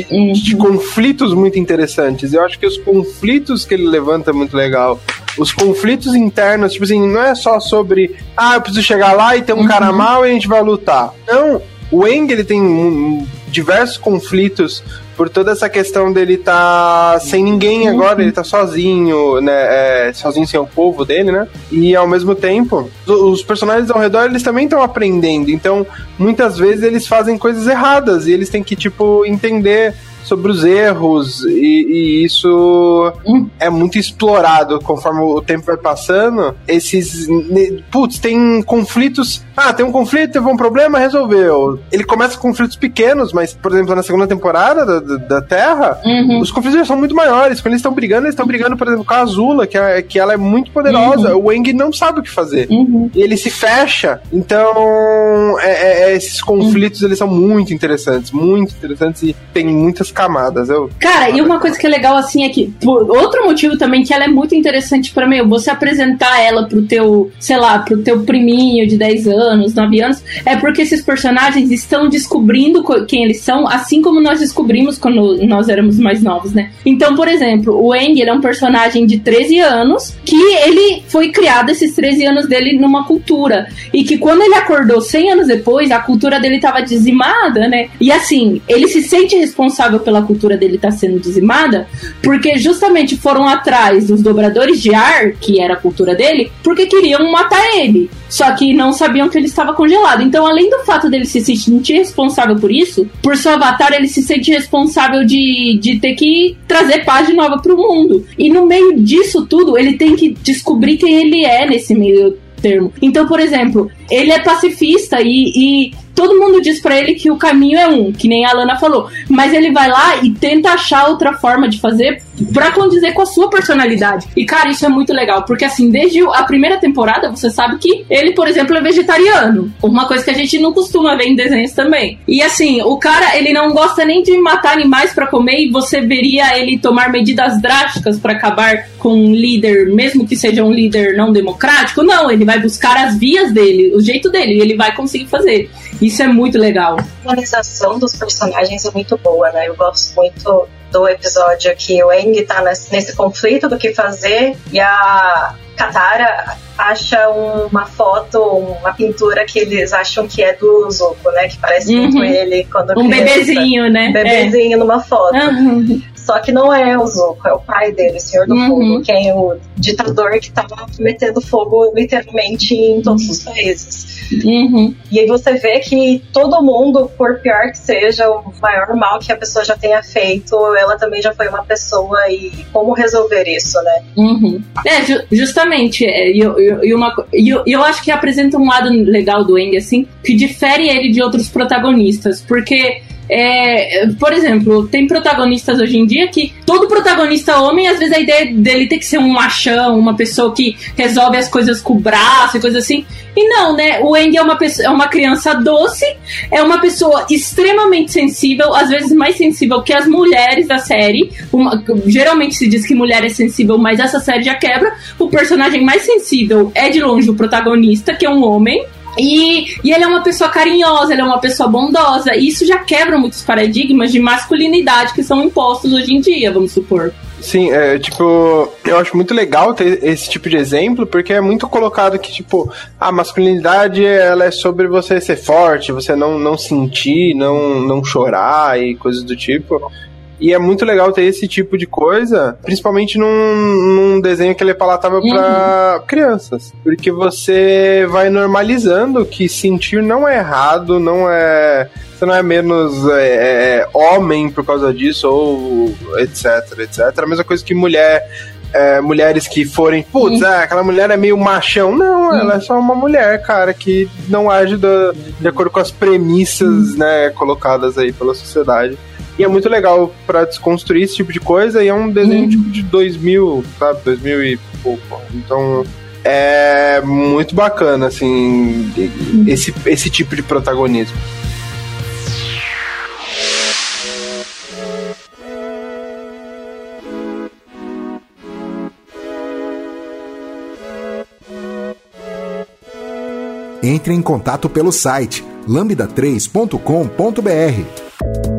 De, de conflitos muito interessantes. Eu acho que os conflitos que ele levanta é muito legal. Os conflitos internos, tipo assim, não é só sobre, ah, eu preciso chegar lá e ter um cara mal e a gente vai lutar. Não, o Eng ele tem diversos conflitos por toda essa questão dele tá sem ninguém agora, ele tá sozinho, né, é, sozinho sem o povo dele, né? E ao mesmo tempo, os personagens ao redor eles também estão aprendendo, então muitas vezes eles fazem coisas erradas e eles têm que tipo entender sobre os erros e, e isso é muito explorado conforme o tempo vai passando. Esses. Putz, tem conflitos. Ah, tem um conflito, teve um problema, resolveu. Ele começa com conflitos pequenos, mas, por exemplo, na segunda temporada da, da, Terra, Uhum. os conflitos são muito maiores. Quando eles estão brigando, eles estão brigando, por exemplo, com a Azula, que, é, que ela é muito poderosa. O Eng não sabe o que fazer. Uhum. E ele se fecha. Então, é- é- é, esses conflitos, eles são muito interessantes. Muito interessantes e tem muitas camadas. Eu, Cara, e uma coisa que é legal assim é que outro motivo também que ela é muito interessante pra mim, você apresentar ela pro teu, sei lá, pro teu priminho de 10 anos, 9 anos, é porque esses personagens estão descobrindo co- quem eles são, assim como nós descobrimos quando nós éramos mais novos, né? Então, por exemplo, o Eng, ele é um personagem de 13 anos que ele foi criado esses 13 anos dele numa cultura e que quando ele acordou 100 anos depois, a cultura dele tava dizimada, né? E assim, ele se sente responsável pela cultura dele estar sendo dizimada, porque justamente foram atrás dos dobradores de ar, que era a cultura dele, porque queriam matar ele. Só que não sabiam que ele estava congelado. Então, além do fato dele se sentir responsável por isso, por seu avatar, ele se sente responsável de, de ter que trazer paz de nova pro mundo. E no meio disso tudo, ele tem que descobrir quem ele é nesse meio termo. Então, por exemplo, ele é pacifista e, e todo mundo diz pra ele que o caminho é um, que nem a Lana falou. Mas ele vai lá e tenta achar outra forma de fazer pra condizer com a sua personalidade. E, cara, isso é muito legal, porque assim, desde a primeira temporada, você sabe que ele, por exemplo, é vegetariano. Uma coisa que a gente não costuma ver em desenhos também. E assim, o cara, ele não gosta nem de matar animais pra comer e você veria ele tomar medidas drásticas pra acabar com um líder, mesmo que seja um líder não democrático. Não, ele vai buscar as vias dele, o jeito dele, e ele vai conseguir fazer. Isso é muito legal. A finalização dos personagens é muito boa, né? Eu gosto muito do episódio que o Eng tá nesse, nesse conflito do que fazer e a Katara acha uma foto, uma pintura que eles acham que é do Zuko, né? Que parece muito Uhum. ele quando Um criança. bebezinho, né? Um bebezinho numa foto. É. Uhum. Só que não é o Zuko, é o pai dele, o Senhor do Uhum. Fogo, quem é o ditador que tava metendo fogo literalmente em todos os países. Uhum. E aí você vê que todo mundo, por pior que seja, o maior mal que a pessoa já tenha feito, ela também já foi uma pessoa e como resolver isso, né? Uhum. É, ju- justamente. é, E eu, eu, e uma eu, eu acho que apresenta um lado legal do Eng, assim, que difere ele de outros protagonistas. Porque, é, por exemplo, tem protagonistas hoje em dia que todo protagonista homem, às vezes a ideia dele tem que ser um machão, uma pessoa que resolve as coisas com o braço e coisa assim. E não, né? O Eng é uma, pessoa, é uma criança doce, é uma pessoa extremamente sensível, às vezes mais sensível que as mulheres da série. Uma- geralmente se diz que mulher é sensível, mas essa série já quebra. O personagem mais sensível é de longe o protagonista, que é um homem. E, e ele é uma pessoa carinhosa, ele é uma pessoa bondosa. E isso já quebra muitos paradigmas de masculinidade que são impostos hoje em dia, vamos supor. Sim, é, tipo, eu acho muito legal ter esse tipo de exemplo, porque é muito colocado que, tipo, a masculinidade, ela é sobre você ser forte, você não, não sentir, não, não chorar e coisas do tipo. E é muito legal ter esse tipo de coisa, principalmente num, num desenho que ele é palatável pra crianças. Porque você vai normalizando que sentir não é errado, não é. Você não é menos é, é, homem por causa disso, ou etc, etc. A mesma coisa que mulher é, mulheres que forem, putz, ah, aquela mulher é meio machão. Não, ela é só uma mulher, cara, que não age do- de acordo com as premissas, né, colocadas aí pela sociedade. E é muito legal pra desconstruir esse tipo de coisa, e é um desenho tipo de 2000, sabe, 2000 e pouco. Então, é muito bacana, assim, esse, esse tipo de protagonismo. Entre em contato pelo site lambda3.com.br.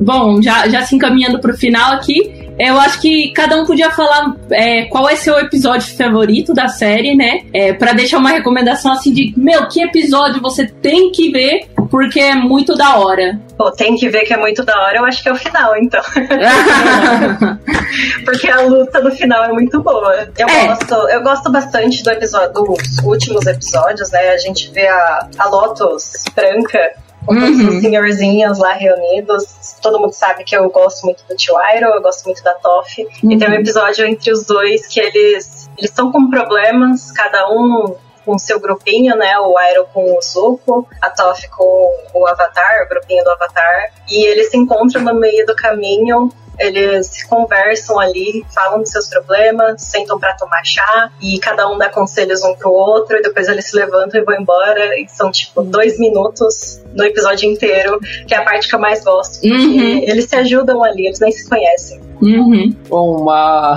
Bom, já, já se encaminhando pro final aqui, eu acho que cada um podia falar é, qual é seu episódio favorito da série, né? É, para deixar uma recomendação assim de, meu, que episódio você tem que ver porque é muito da hora. Pô, tem que ver que é muito da hora, eu acho que é o final, então. Porque a luta no final é muito boa. Eu, É. gosto, eu gosto bastante do episódio, dos últimos episódios, né? A gente vê a, a Lotus branca com todos Uhum. os senhorzinhos lá reunidos. Todo mundo sabe que eu gosto muito do Tio Iroh, eu gosto muito da Toff. E tem um episódio entre os dois que eles eles estão com problemas, cada um com seu grupinho, né? O Iroh com o Zuko, a Toph com o Avatar, o grupinho do Avatar. E eles se encontram no meio do caminho. Eles conversam ali, falam dos seus problemas, sentam pra tomar chá e cada um dá conselhos um pro outro. E depois eles se levantam e vão embora. E são tipo dois minutos no episódio inteiro, que é a parte que eu mais gosto. Uhum. eles se ajudam ali, eles nem se conhecem. Uhum. Uma,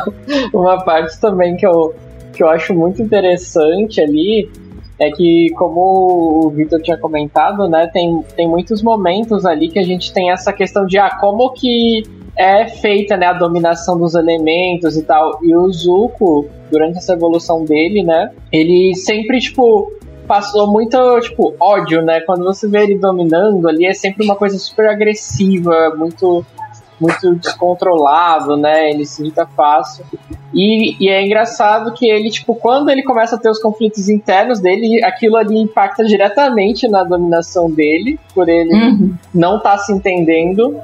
uma parte também que eu, que eu acho muito interessante ali é que, como o Victor tinha comentado, né, tem, tem muitos momentos ali que a gente tem essa questão de ah, como que é feita né, a dominação dos elementos e tal. E o Zuko, durante essa evolução dele, né, ele sempre, tipo, passou muito, tipo, ódio, né? Quando você vê ele dominando ali, é sempre uma coisa super agressiva, muito muito descontrolado, né? Ele se irrita fácil. E, e é engraçado que ele, tipo, quando ele começa a ter os conflitos internos dele, aquilo ali impacta diretamente na dominação dele, por ele Uhum. não estar se entendendo.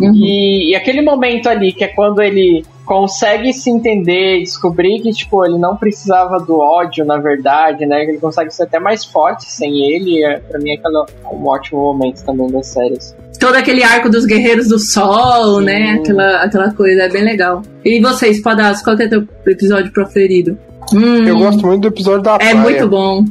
Uhum. E, e aquele momento ali, que é quando ele consegue se entender, descobrir que, tipo, ele não precisava do ódio, na verdade, né? Que ele consegue ser até mais forte sem ele. É, pra mim, é um ótimo momento também das séries. Todo aquele arco dos Guerreiros do Sol, Sim. né? Aquela, aquela coisa, é bem legal. E vocês, Padaço, qual que é teu episódio preferido? Hum, Eu gosto muito do episódio da É praia. muito bom.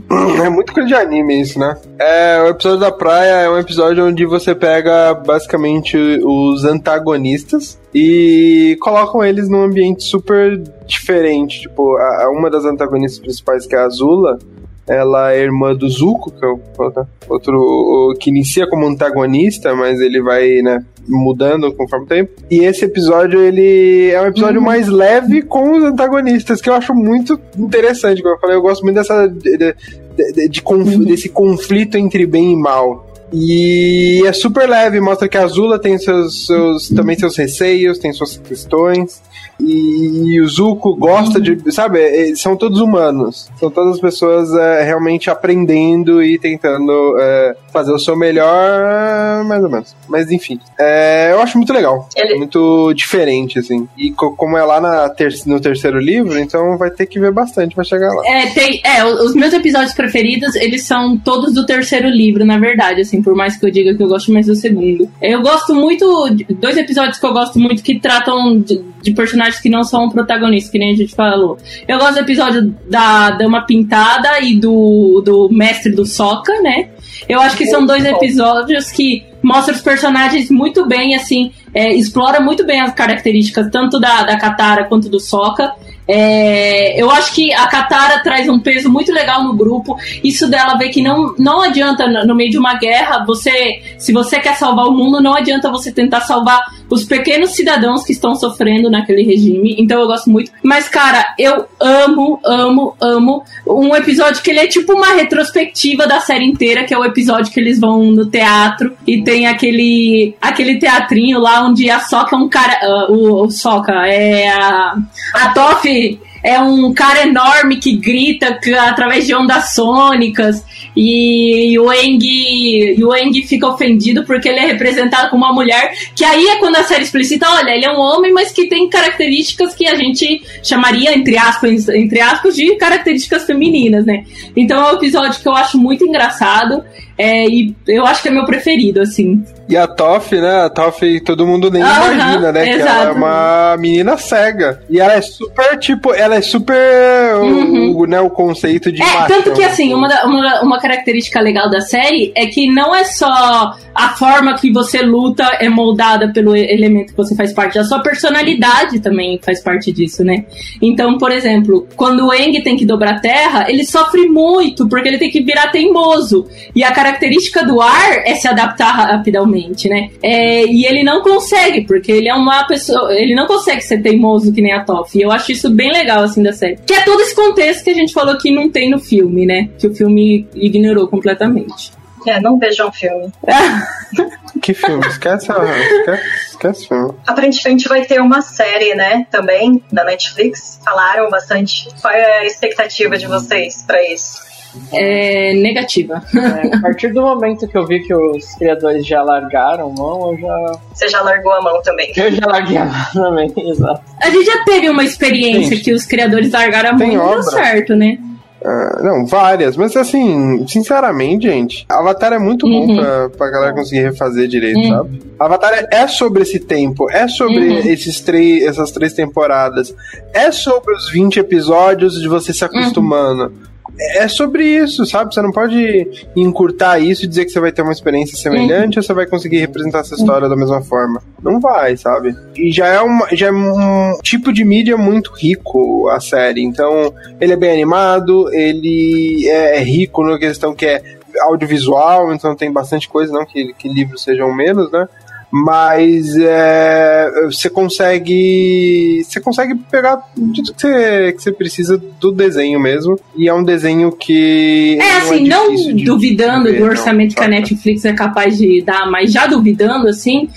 É muito coisa de anime isso, né? É, o episódio da praia é um episódio onde você pega basicamente os antagonistas e colocam eles num ambiente super diferente. Tipo, a, uma das antagonistas principais, que é a Azula, ela é irmã do Zuko, que é o outro, outro que inicia como antagonista, mas ele vai, né, mudando conforme o tempo. E esse episódio, ele é um episódio mais leve com os antagonistas, que eu acho muito interessante. Como eu falei, eu gosto muito dessa de- de- de- conf- desse conflito entre bem e mal. E é super leve, mostra que a Azula tem seus, seus também seus receios, tem suas questões. E o Zuko gosta de. Sabe, é, são todos humanos. São todas as pessoas é, realmente aprendendo e tentando é, fazer o seu melhor, mais ou menos. Mas enfim, é, eu acho muito legal. Ele- Muito diferente, assim. E co- como é lá na ter no terceiro livro, então vai ter que ver bastante pra chegar lá. É, tem, é, os meus episódios preferidos, eles são todos do terceiro livro, na verdade, assim, por mais que eu diga que eu gosto mais do segundo. Eu gosto muito, de- dois episódios que eu gosto muito que tratam de, de personagens que não são protagonistas, que nem a gente falou. Eu gosto do episódio da Dama Pintada e do, do Mestre do Soca, né? Eu acho que são dois episódios que mostram os personagens muito bem, assim, é, explora muito bem as características tanto da, da Katara quanto do Sokka. É, eu acho que a Katara traz um peso muito legal no grupo. Isso dela ver que não, não adianta no meio de uma guerra, você, se você quer salvar o mundo, não adianta você tentar salvar os pequenos cidadãos que estão sofrendo naquele regime. Então eu gosto muito. Mas, cara, eu amo, amo, amo um episódio que ele é tipo uma retrospectiva da série inteira, que é o episódio que eles vão no teatro e tem aquele aquele teatrinho lá onde a Soca é um cara. ah, o, o Soca é a. A Toff é um cara enorme que grita através de ondas sônicas e o Eng, e o Eng fica ofendido porque ele é representado como uma mulher, que aí é quando a série explicita, olha, ele é um homem, mas que tem características que a gente chamaria, entre aspas, entre aspas, de características femininas, né? Então é um episódio que eu acho muito engraçado. É, e eu acho que é meu preferido, assim. E a Toff, né? A Toff todo mundo nem imagina, né? exato. Que ela é uma menina cega. E ela é super, tipo, ela é super uhum. o, né, o conceito de. É, machão, tanto que assim, uma, uma, uma característica legal da série é que não é só a forma que você luta é moldada pelo elemento que você faz parte, a sua personalidade também faz parte disso, né? Então, por exemplo, quando o Eng tem que dobrar a terra, ele sofre muito, porque ele tem que virar teimoso. E a característica do ar é se adaptar rapidamente, né? É, e ele não consegue, porque ele é uma pessoa. Ele não consegue ser teimoso que nem a Toff. E eu acho isso bem legal, assim, da série. Que é todo esse contexto que a gente falou que não tem no filme, né? Que o filme ignorou completamente. É, não vejam filme. que filme? Esquece, esquece, esquece filme. Aparentemente vai ter uma série, né, também, da Netflix. Falaram bastante. Qual é a expectativa de vocês para isso? É negativa. É, a partir do momento que eu vi que os criadores já largaram a mão, eu já. Você já largou a mão também. Eu já larguei a mão também, exato. A gente já teve uma experiência gente, que os criadores largaram a mão e deu certo, né? Uh, não, várias, mas assim, sinceramente, gente, Avatar é muito uhum. bom pra, pra galera conseguir refazer direito, uhum. sabe? Avatar é, é, sobre esse tempo, é sobre uhum. esses três, essas três temporadas, é sobre os 20 episódios de você se acostumando. É sobre isso, sabe? Você não pode encurtar isso e dizer que você vai ter uma experiência semelhante uhum. ou você vai conseguir representar essa história uhum. da mesma forma. Não vai, sabe? E já é, uma, já é um tipo de mídia muito rico a série. Então, ele é bem animado, ele é rico na questão que é audiovisual, então tem bastante coisa, não que, que livros sejam menos, né? Mas é, você consegue você consegue pegar tudo que você, que você precisa do desenho mesmo. E é um desenho que é assim não, é não duvidando ver, do orçamento não, que a Netflix é capaz de dar mas já duvidando assim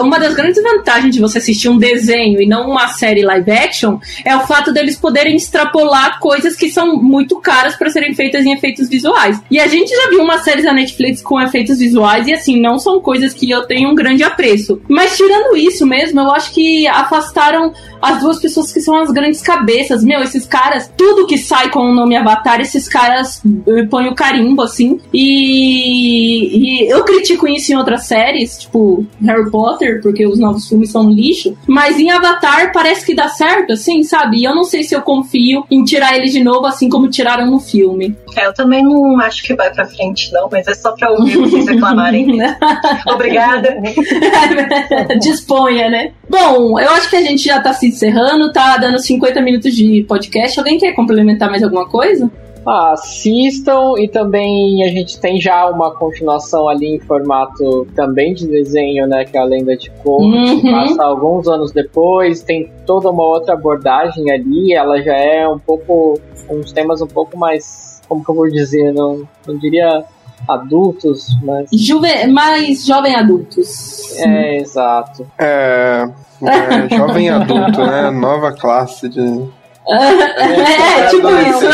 uma das grandes vantagens de você assistir um desenho e não uma série live action é o fato deles poderem extrapolar coisas que são muito caras para serem feitas em efeitos visuais. E a gente já viu uma série da Netflix com efeitos visuais e assim, não são coisas que eu tenho um grande apreço. Mas tirando isso mesmo, eu acho que afastaram as duas pessoas que são as grandes cabeças. Meu, esses caras, tudo que sai com o nome Avatar, esses caras eh, põem o carimbo, assim. E, e eu critico isso em outras séries, tipo Harry Potter, porque os novos filmes são um lixo. Mas em Avatar parece que dá certo, assim, sabe? E eu não sei se eu confio em tirar ele de novo, assim como tiraram no filme. É, eu também não acho que vai pra frente, não, mas é só pra ouvir vocês reclamarem. Obrigada. Disponha, né? Bom, eu acho que a gente já tá se encerrando, tá dando 50 minutos de podcast. Alguém quer complementar mais alguma coisa? Ah, assistam e também a gente tem já uma continuação ali em formato também de desenho, né? Que é a Lenda de Korra, uhum. que passa alguns anos depois, tem toda uma outra abordagem ali, ela já é um pouco, uns temas um pouco mais, como que eu vou dizer, não, não diria adultos, mas... Juve mais jovem adultos. É, exato. É, é, jovem adulto, né? Nova classe de. É, é, tipo isso.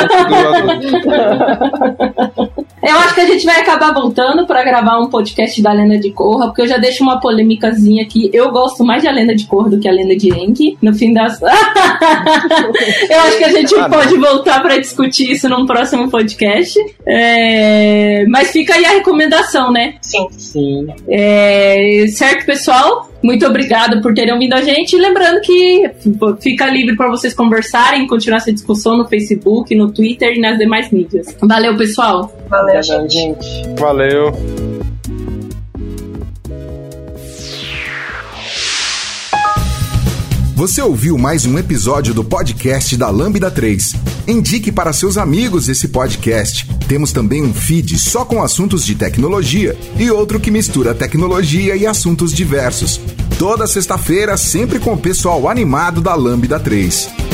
Eu acho que a gente vai acabar voltando para gravar um podcast da Lenda de Korra, porque eu já deixo uma polêmicazinha aqui. Eu gosto mais da Lenda de Korra do que a Lenda de Enki. No fim das. eu acho que a gente ah, pode voltar para discutir isso num próximo podcast. É... Mas fica aí a recomendação, né? Sim. Sim. É... Certo, pessoal? Muito obrigado por terem ouvido a gente. E lembrando que fica livre para vocês conversarem, continuar essa discussão no Facebook, no Twitter e nas demais mídias. Valeu, pessoal. Valeu, gente. Valeu. Você ouviu mais um episódio do podcast da Lambda 3. Indique para seus amigos esse podcast. Temos também um feed só com assuntos de tecnologia e outro que mistura tecnologia e assuntos diversos. Toda sexta-feira, sempre com o pessoal animado da Lambda 3.